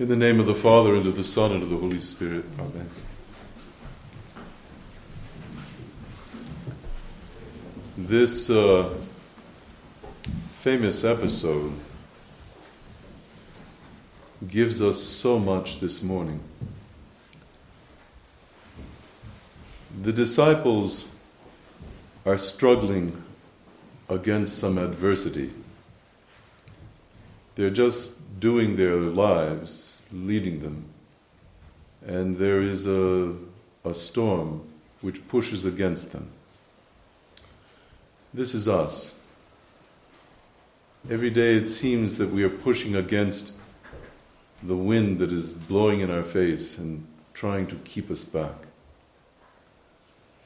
In the name of the Father, and of the Son, and of the Holy Spirit. Amen. This uh, famous episode gives us so much this morning. The disciples are struggling against some adversity. They're just doing their lives, leading them. And there is a, a storm which pushes against them. This is us. Every day it seems that we are pushing against the wind that is blowing in our face and trying to keep us back.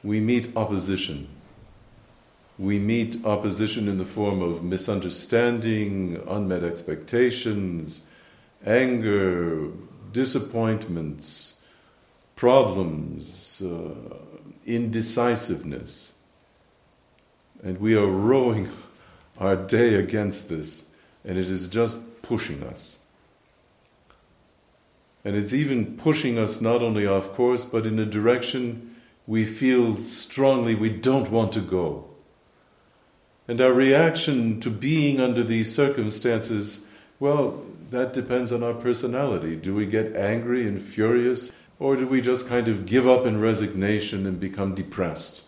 We meet opposition. We meet opposition in the form of misunderstanding, unmet expectations, anger, disappointments, problems, uh, indecisiveness. And we are rowing our day against this, and it is just pushing us. And it's even pushing us not only off course, but in a direction we feel strongly we don't want to go. And our reaction to being under these circumstances, well, that depends on our personality. Do we get angry and furious, or do we just kind of give up in resignation and become depressed?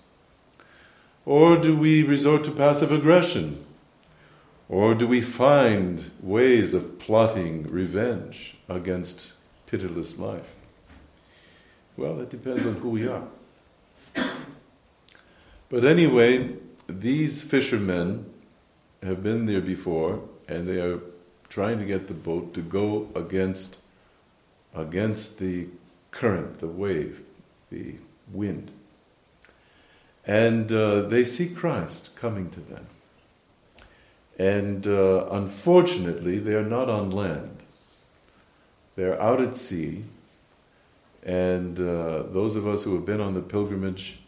Or do we resort to passive aggression? Or do we find ways of plotting revenge against pitiless life? Well, it depends on who we are. But anyway, these fishermen have been there before and they are trying to get the boat to go against against the current, the wave, the wind. And uh, they see Christ coming to them. And uh, unfortunately, they are not on land. They're out at sea. And uh, those of us who have been on the pilgrimage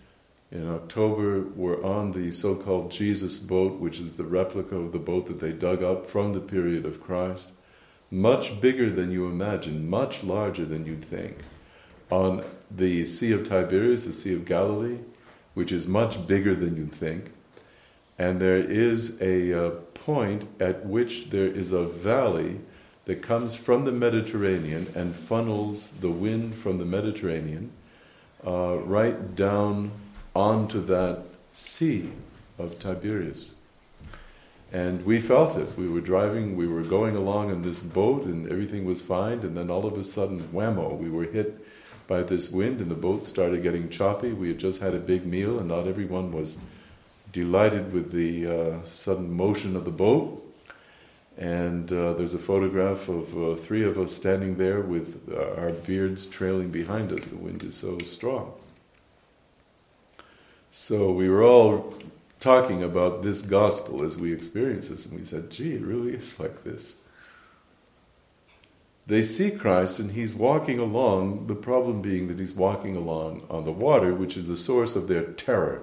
in October were on the so called Jesus boat, which is the replica of the boat that they dug up from the period of Christ. Much bigger than you imagine, much larger than you'd think. On the Sea of Tiberias, the Sea of Galilee, which is much bigger than you think. And there is a uh, point at which there is a valley that comes from the Mediterranean and funnels the wind from the Mediterranean uh, right down onto that sea of Tiberias. And we felt it. We were driving, we were going along in this boat, and everything was fine. And then all of a sudden, whammo, we were hit by this wind, and the boat started getting choppy. We had just had a big meal, and not everyone was delighted with the uh, sudden motion of the boat. And uh, there's a photograph of uh, three of us standing there with uh, our beards trailing behind us. The wind is so strong. So we were all talking about this gospel as we experience this, and we said, gee, it really is like this. They see Christ and he's walking along, the problem being that he's walking along on the water, which is the source of their terror.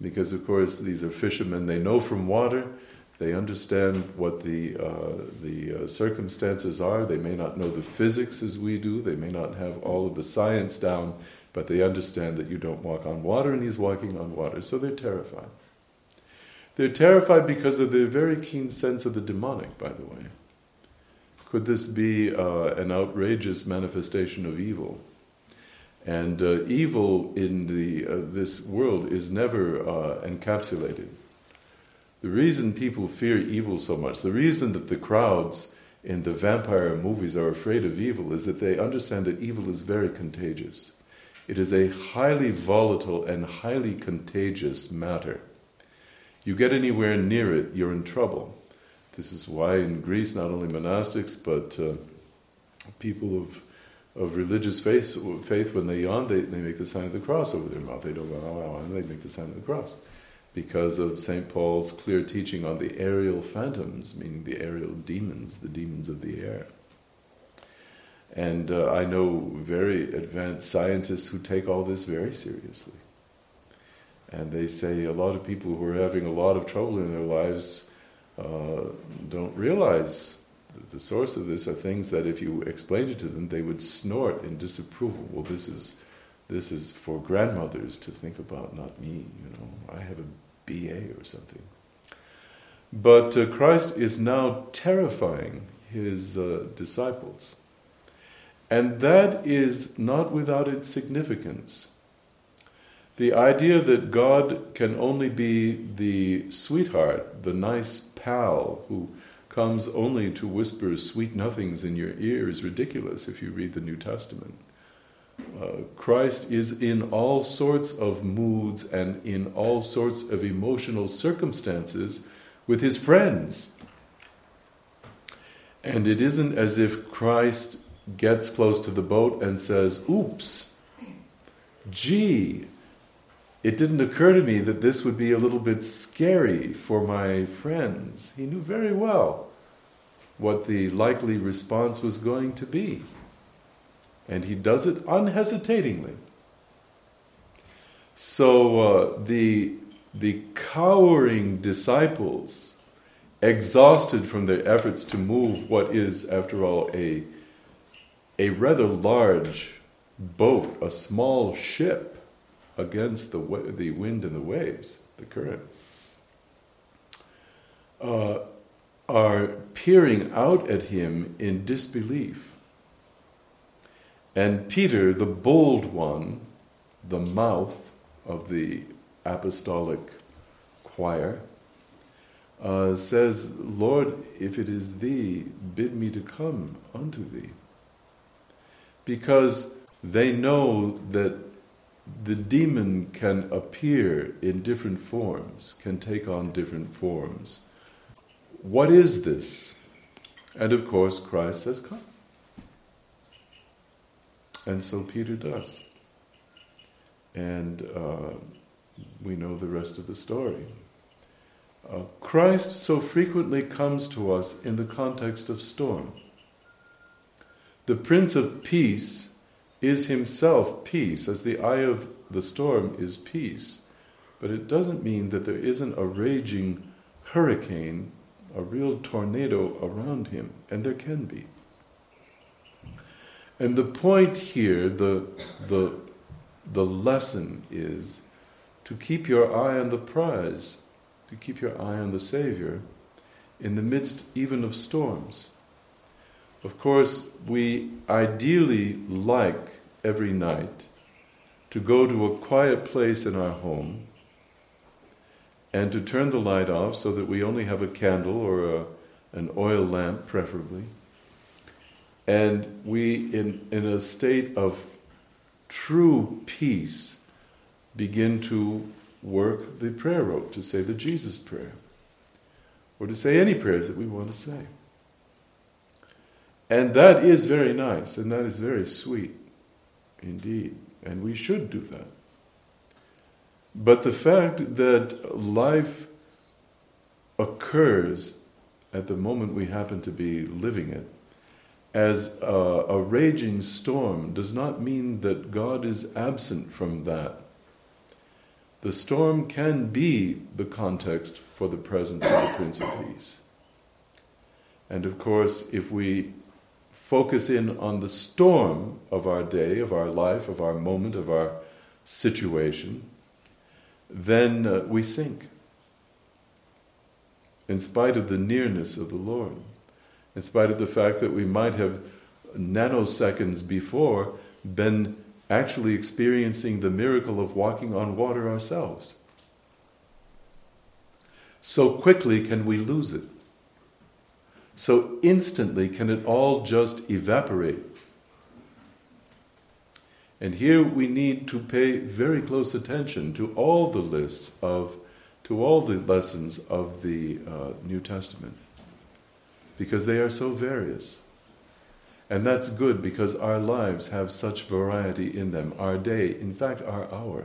Because, of course, these are fishermen, they know from water, they understand what the, uh, the uh, circumstances are. They may not know the physics as we do, they may not have all of the science down, but they understand that you don't walk on water and he's walking on water, so they're terrified. They're terrified because of their very keen sense of the demonic, by the way. Could this be uh, an outrageous manifestation of evil? And uh, evil in the, uh, this world is never uh, encapsulated. The reason people fear evil so much, the reason that the crowds in the vampire movies are afraid of evil, is that they understand that evil is very contagious. It is a highly volatile and highly contagious matter. You get anywhere near it, you're in trouble. This is why in Greece, not only monastics, but uh, people of of religious faith, faith when they yawn, they, they make the sign of the cross over their mouth. They don't go, oh, oh, they make the sign of the cross. Because of St. Paul's clear teaching on the aerial phantoms, meaning the aerial demons, the demons of the air. And uh, I know very advanced scientists who take all this very seriously. And they say a lot of people who are having a lot of trouble in their lives uh, don't realize the source of this are things that if you explained it to them, they would snort in disapproval. Well, this is this is for grandmothers to think about, not me. You know, I have a BA or something. But uh, Christ is now terrifying his uh, disciples. And that is not without its significance. The idea that God can only be the sweetheart, the nice pal who comes only to whisper sweet nothings in your ear is ridiculous if you read the New Testament. Uh, Christ is in all sorts of moods and in all sorts of emotional circumstances with his friends. And it isn't as if Christ gets close to the boat and says, Oops, gee, it didn't occur to me that this would be a little bit scary for my friends. He knew very well what the likely response was going to be. And he does it unhesitatingly. So uh, the, the cowering disciples, exhausted from their efforts to move what is, after all, a, a rather large boat, a small ship, against the, the wind and the waves, the current, uh, are peering out at him in disbelief. And Peter, the bold one, the mouth of the apostolic choir, uh, says, Lord, if it is thee, bid me to come unto thee. Because they know that the demon can appear in different forms, can take on different forms. What is this? And of course, Christ says, Come. And so Peter does. And uh, we know the rest of the story. Uh, Christ so frequently comes to us in the context of storm. The Prince of Peace is himself peace, as the eye of the storm is peace. But it doesn't mean that there isn't a raging hurricane, a real tornado around him, and there can be. And the point here, the, the, the lesson is to keep your eye on the prize, to keep your eye on the Savior in the midst even of storms. Of course, we ideally like every night to go to a quiet place in our home and to turn the light off so that we only have a candle or a, an oil lamp, preferably. And we, in, in a state of true peace, begin to work the prayer rope, to say the Jesus prayer, or to say any prayers that we want to say. And that is very nice, and that is very sweet indeed. And we should do that. But the fact that life occurs at the moment we happen to be living it as a, a, raging storm does not mean that God is absent from that. The storm can be the context for the presence of the Prince of Peace. And of course, if we focus in on the storm of our day, of our life, of our moment, of our situation, then uh, we sink. In spite of the nearness of the Lord, in spite of the fact that we might have nanoseconds before been actually experiencing the miracle of walking on water ourselves. So quickly can we lose it. So instantly can it all just evaporate. And here we need to pay very close attention to all the lists of, to all the lessons of the uh, New Testament, because they are so various. And that's good because our lives have such variety in them. Our day, in fact, our hour,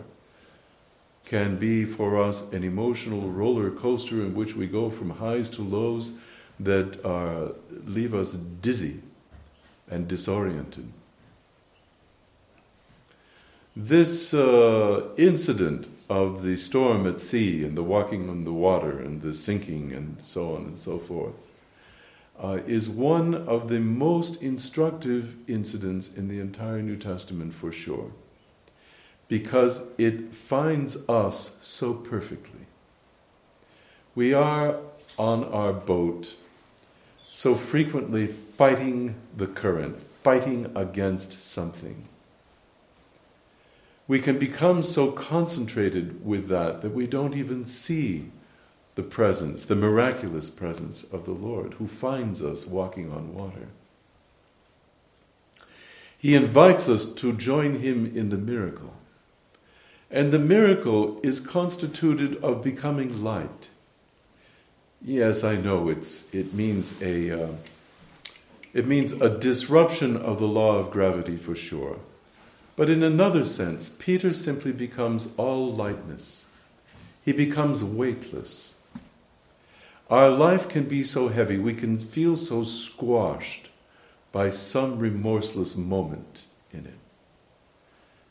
can be for us an emotional roller coaster in which we go from highs to lows that are, leave us dizzy and disoriented. This uh, incident of the storm at sea and the walking on the water and the sinking and so on and so forth uh, is one of the most instructive incidents in the entire New Testament for sure, because it finds us so perfectly. We are on our boat so frequently fighting the current, fighting against something. We can become so concentrated with that that we don't even see the presence, the miraculous presence of the Lord who finds us walking on water. He invites us to join him in the miracle. And the miracle is constituted of becoming light. Yes, I know it's it means a uh, it means a disruption of the law of gravity for sure. But in another sense, Peter simply becomes all lightness. He becomes weightless. Our life can be so heavy, we can feel so squashed by some remorseless moment in it.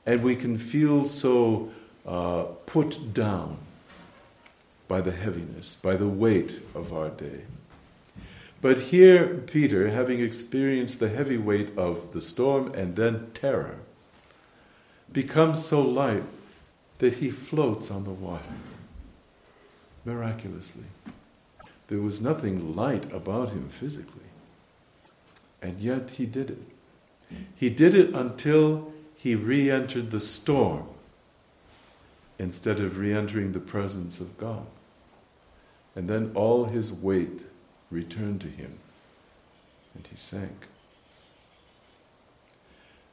And we can feel so uh, put down by the heaviness, by the weight of our day. But here, Peter, having experienced the heavy weight of the storm and then terror, becomes so light that he floats on the water miraculously. There was nothing light about him physically. And yet he did it. He did it until he re entered the storm instead of re entering the presence of God. And then all his weight returned to him and he sank.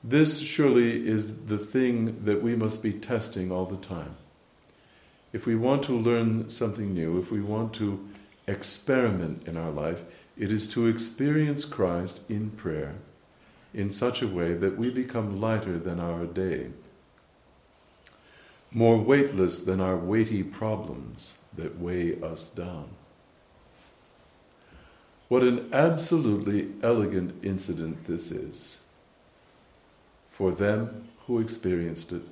This surely is the thing that we must be testing all the time. If we want to learn something new, if we want to experiment in our life, it is to experience Christ in prayer in such a way that we become lighter than our day, more weightless than our weighty problems that weigh us down. What an absolutely elegant incident this is for them who experienced it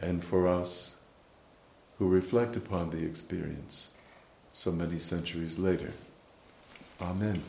and for us who reflect upon the experience so many centuries later. Amen.